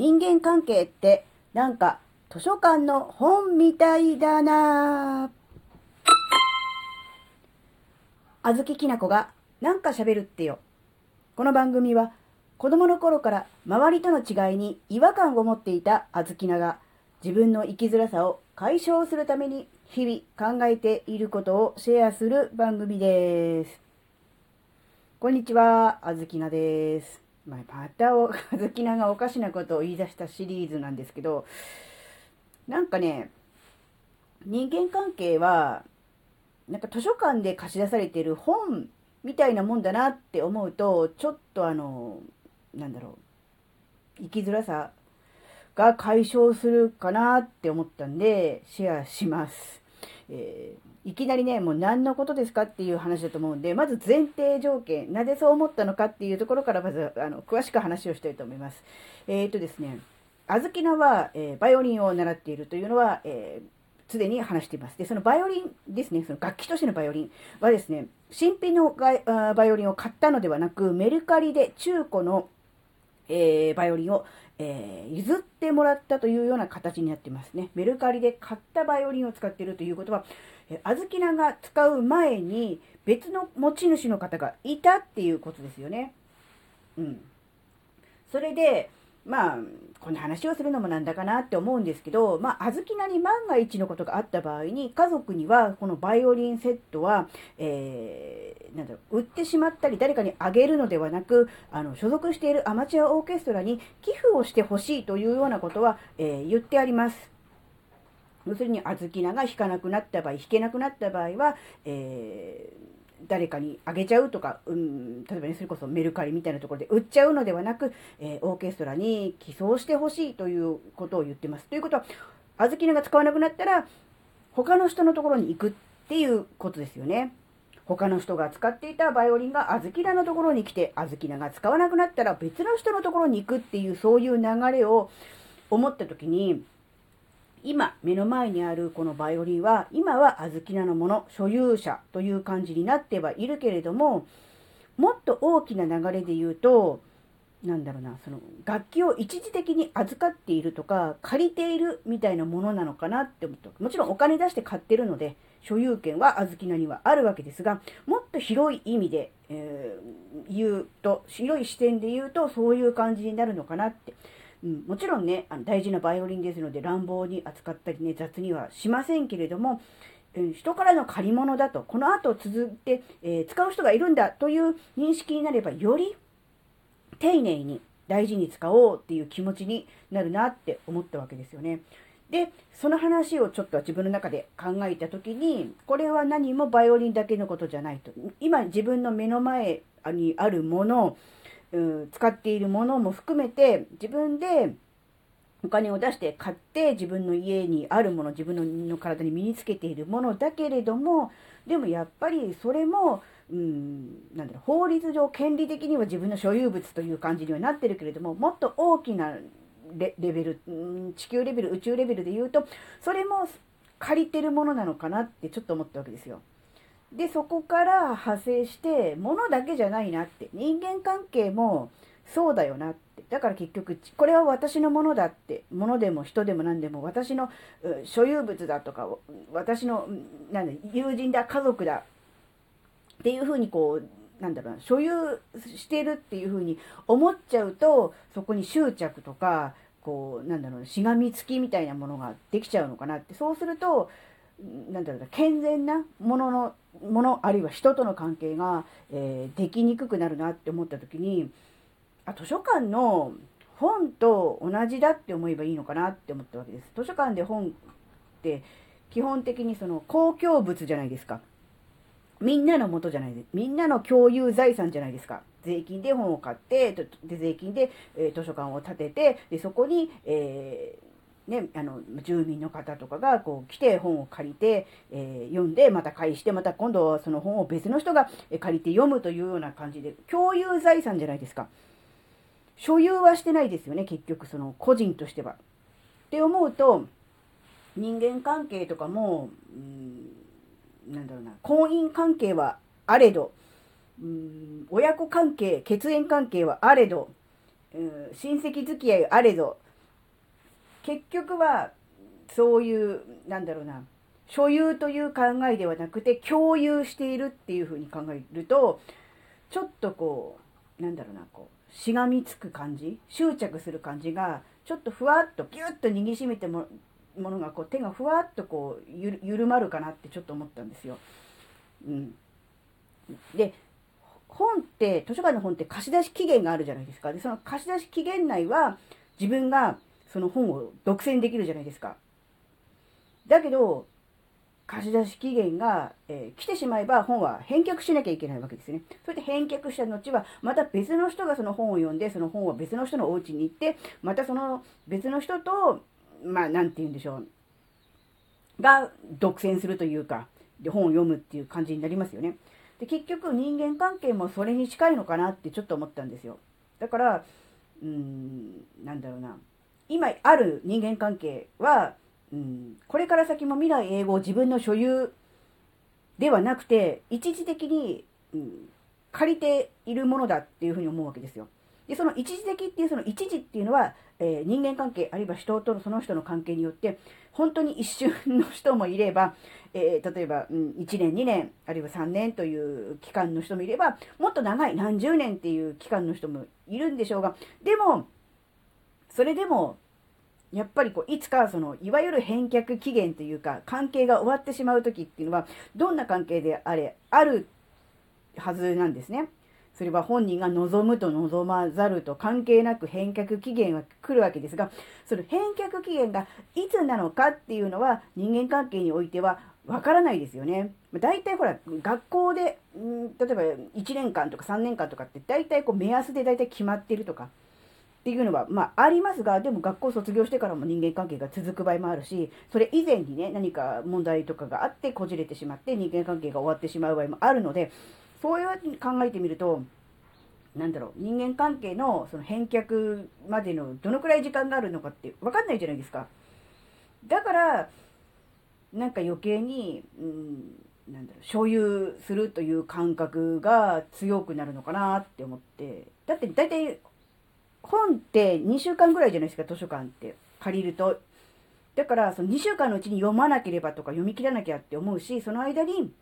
人間関係ってなんか図書館の本みたいだなあずききなこがなんか喋るってよ。この番組は子供の頃から周りとの違いに違和感を持っていたあずきなが自分の生きづらさを解消するために日々考えていることをシェアする番組です。こんにちは、あずきなです。まあ、またお、あずきながおかしなことを言い出したシリーズなんですけど、なんかね、人間関係は、なんか図書館で貸し出されてる本みたいなもんだなって思うと、ちょっとあの、なんだろう、生きづらさが解消するかなって思ったんで、シェアします。えーいきなりね、もう何のことですかっていう話だと思うんで、まず前提条件、なぜそう思ったのかっていうところからまず、あの、詳しく話をしたいと思います。えっ、ー、とですね、あずきなは、えー、バイオリンを習っているというのは、えー、すでに話しています。で、そのバイオリンですね、その楽器としてのバイオリンはですね、新品のバイオリンを買ったのではなく、メルカリで中古の、えー、バイオリンを、えー、譲ってもらったというような形になってますね。メルカリで買ったバイオリンを使っているということは、え小豆菜が使う前に別の持ち主の方がいたっていうことですよね。うん。それで、まあ、こんな話をするのもなんだかなって思うんですけど、まあ、小豆菜に万が一のことがあった場合に、家族にはこのバイオリンセットは、えー、なんだろう、売ってしまったり誰かにあげるのではなく、あの、所属しているアマチュアオーケストラに寄付をしてほしいというようなことは、えー、言ってあります。要するに小豆菜が引かなくなった場合、引けなくなった場合は、えー、誰かにあげちゃうとか、うん、例えばね、それこそメルカリみたいなところで売っちゃうのではなく、えー、オーケストラに寄贈してほしいということを言ってます。ということは、小豆菜が使わなくなったら、他の人のところに行くっていうことですよね。他の人が使っていたバイオリンが小豆菜のところに来て、小豆菜が使わなくなったら別の人のところに行くっていう、そういう流れを思った時に、今目の前にあるこのバイオリンは今は小豆菜のもの所有者という感じになってはいるけれどももっと大きな流れで言うとなんだろうなその楽器を一時的に預かっているとか借りているみたいなものなのかなって思ったもちろんお金出して買ってるので所有権は小豆菜にはあるわけですがもっと広い意味で、えー、言うと広い視点で言うとそういう感じになるのかなって。うん、もちろんねあの大事なバイオリンですので乱暴に扱ったりね雑にはしませんけれども、うん、人からの借り物だとこの後続いて、えー、使う人がいるんだという認識になればより丁寧に大事に使おうっていう気持ちになるなって思ったわけですよね。で、その話をちょっと自分の中で考えた時に、これは何もバイオリンだけのことじゃないと。今自分の目の前にあるもの、使っているものも含めて自分でお金を出して買って自分の家にあるもの自分の体に身につけているものだけれどもでもやっぱりそれもうん、なんだろう法律上権利的には自分の所有物という感じにはなってるけれどももっと大きなレベル、地球レベル宇宙レベルで言うとそれも借りてるものなのかなってちょっと思ったわけですよ。で、そこから派生して、物だけじゃないなって、人間関係もそうだよなって。だから結局、これは私のものだって、物でも人でも何でも私の所有物だとか、私の、なんだ、友人だ、家族だっていうふうにこう、なんだろうな、所有してるっていうふうに思っちゃうと、そこに執着とか、こう、なんだろう、しがみつきみたいなものができちゃうのかなって。そうすると、なんだろうな、健全なものの、もの、あるいは人との関係が、えー、できにくくなるなって思った時に、あ、図書館の本と同じだって思えばいいのかなって思ったわけです。図書館で本って基本的にその公共物じゃないですか。みんなのもとじゃないです。みんなの共有財産じゃないですか。税金で本を買って、で税金で、えー、図書館を建てて、でそこに、えーね、あの住民の方とかがこう来て本を借りて、えー、読んでまた返してまた今度はその本を別の人が借りて読むというような感じで共有財産じゃないですか所有はしてないですよね結局その個人としては。って思うと人間関係とかもうんなんだろうな婚姻関係はあれどうん親子関係血縁関係はあれど、うん、親戚付き合いあれど結局はそういうなんだろうな所有という考えではなくて共有しているっていうふうに考えるとちょっとこうなんだろうなこうしがみつく感じ執着する感じがちょっとふわっとギュッと握りしめてもものがこう手がふわっとこう緩まるかなってちょっと思ったんですよ。うん、で本って図書館の本って貸し出し期限があるじゃないですか。でその貸し出し期限内は自分がその本を独占できるじゃないですか。だけど貸し出し期限が、えー、来てしまえば本は返却しなきゃいけないわけですね。それで返却した後は、また別の人がその本を読んで、その本は別の人のお家に行って、またその別の人と、まあ、なて言うんでしょう、が独占するというか、で本を読むっていう感じになりますよね。で、結局人間関係もそれに近いのかなってちょっと思ったんですよ。だから、うーん、なんだろうな。今ある人間関係は、うん、これから先も未来英語を自分の所有ではなくて、一時的に、うん、借りているものだっていうふうに思うわけですよ。で、その一時的っていうその一時っていうのは、えー、人間関係、あるいは人とのその人の関係によって、本当に一瞬の人もいれば、えー、例えば、うん、1年、2年、あるいは3年という期間の人もいれば、もっと長い何十年っていう期間の人もいるんでしょうが、でも、それでもやっぱりこういつかそのいわゆる返却期限というか関係が終わってしまう時っていうのはどんな関係であれあるはずなんですね。それは本人が望むと望まざると関係なく返却期限は来るわけですがその返却期限がいつなのかっていうのは人間関係においてはわからないですよね。大体ほら学校でん例えば1年間とか3年間とかって大体こう目安で大体決まってるとかっていうのは、まあ、ありますが、でも学校卒業してからも人間関係が続く場合もあるし、それ以前にね、何か問題とかがあってこじれてしまって人間関係が終わってしまう場合もあるので、そういうふうに考えてみると、なんだろう、人間関係のその返却までのどのくらい時間があるのかって分かんないじゃないですか。だから、なんか余計に、うん、なんだろう、所有するという感覚が強くなるのかなって思って、だって大体本って2週間ぐらいじゃないですか、図書館って借りると。だから、その2週間のうちに読まなければとか読み切らなきゃって思うし、その間に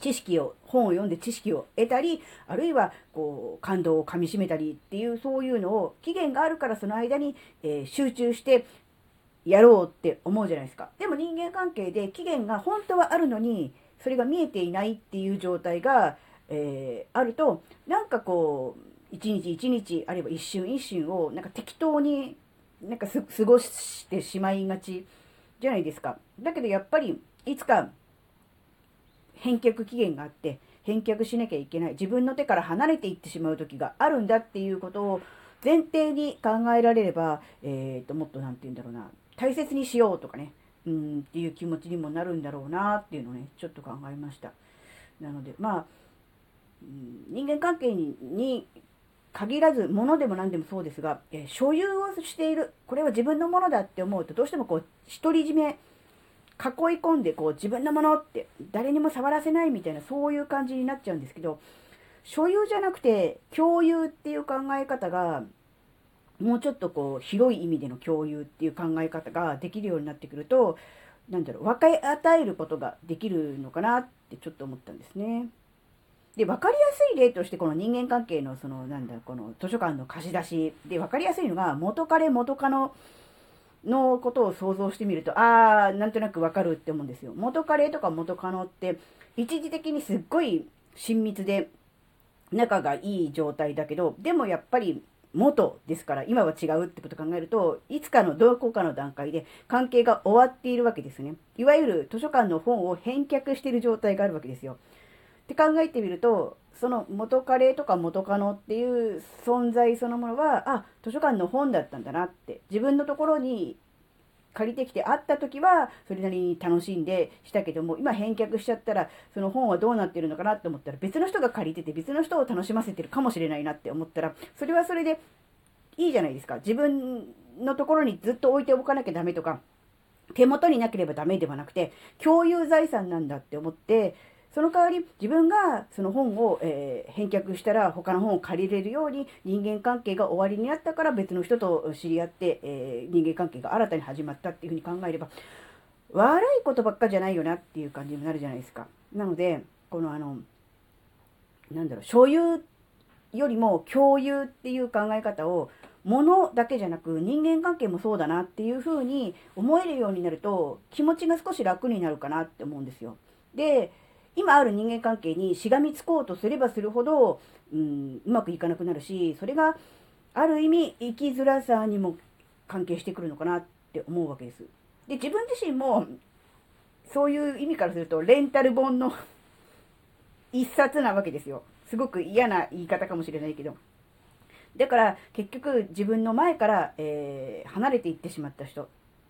知識を、本を読んで知識を得たり、あるいは、こう、感動をかみしめたりっていう、そういうのを、期限があるからその間に、えー、集中してやろうって思うじゃないですか。でも人間関係で期限が本当はあるのに、それが見えていないっていう状態が、えー、あると、なんかこう、一日一日あるいは一瞬一瞬をなんか適当になんか過ごしてしまいがちじゃないですか。だけどやっぱりいつか返却期限があって返却しなきゃいけない自分の手から離れていってしまう時があるんだっていうことを前提に考えられれば、えー、ともっと何て言うんだろうな大切にしようとかねうんっていう気持ちにもなるんだろうなっていうのをねちょっと考えました。なのでまあ人間関係に限らず物でも何でもそうですが、え所有をしているこれは自分のものだって思うとどうしてもこう独り占め囲い込んでこう自分のものって誰にも触らせないみたいなそういう感じになっちゃうんですけど所有じゃなくて共有っていう考え方がもうちょっとこう広い意味での共有っていう考え方ができるようになってくると何だろう分け与えることができるのかなってちょっと思ったんですね。で、分かりやすい例として、この人間関係の、その、なんだ、この図書館の貸し出しで分かりやすいのが、元彼元カノのことを想像してみると、あー、なんとなくわかるって思うんですよ。元彼とか元カノって、一時的にすっごい親密で、仲がいい状態だけど、でもやっぱり元ですから、今は違うってことを考えると、いつかのどこかの段階で関係が終わっているわけですね。いわゆる図書館の本を返却している状態があるわけですよ。って考えてみるとその元カレとか元カノっていう存在そのものはあ図書館の本だったんだなって自分のところに借りてきて会った時はそれなりに楽しんでしたけども今返却しちゃったらその本はどうなってるのかなって思ったら別の人が借りてて別の人を楽しませてるかもしれないなって思ったらそれはそれでいいじゃないですか。自分のところにずっと置いておかなきゃダメとか手元になければダメではなくて共有財産なんだって思ってその代わり自分がその本を、えー、返却したら他の本を借りれるように人間関係が終わりになったから別の人と知り合って、えー、人間関係が新たに始まったっていうふうに考えれば悪いことばっかじゃないよなっていう感じになるじゃないですか。なので、このあの、なんだろう、所有よりも共有っていう考え方を物だけじゃなく人間関係もそうだなっていうふうに思えるようになると気持ちが少し楽になるかなって思うんですよ。で、今ある人間関係にしがみつこうとすればするほど、うん、うまくいかなくなるし、それがある意味生きづらさにも関係してくるのかなって思うわけです。で、自分自身もそういう意味からするとレンタル本の 一冊なわけですよ。すごく嫌な言い方かもしれないけど。だから結局自分の前から、えー、離れていってしまった人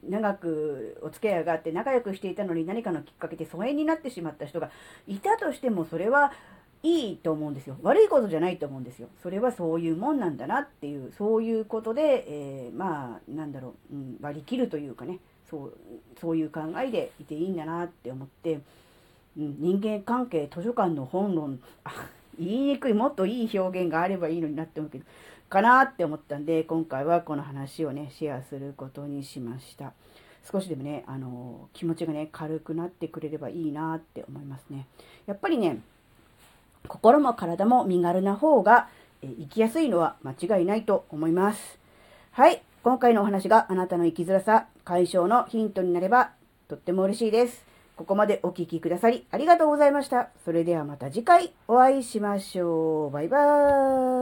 長くお付き合いがあって仲良くしていたのに何かのきっかけで疎遠になってしまった人がいたとしてもそれはいいと思うんですよ。悪いことじゃないと思うんですよ。それはそういうもんなんだなっていう、そういうことで、えー、まあ、なんだろう、うん、割り切るというかね、そう、そういう考えでいていいんだなって思って、うん、人間関係、図書館の本論、あ、言いにくい、もっといい表現があればいいのになって思うけど、かなって思ったんで、今回はこの話をね、シェアすることにしました。少しでもね、あの、気持ちがね、軽くなってくれればいいなって思いますね。やっぱりね、心も体も身軽な方が、え生きやすいのは間違いないと思います。はい。今回のお話があなたの生きづらさ解消のヒントになればとっても嬉しいです。ここまでお聴きくださりありがとうございました。それではまた次回お会いしましょう。バイバーイ。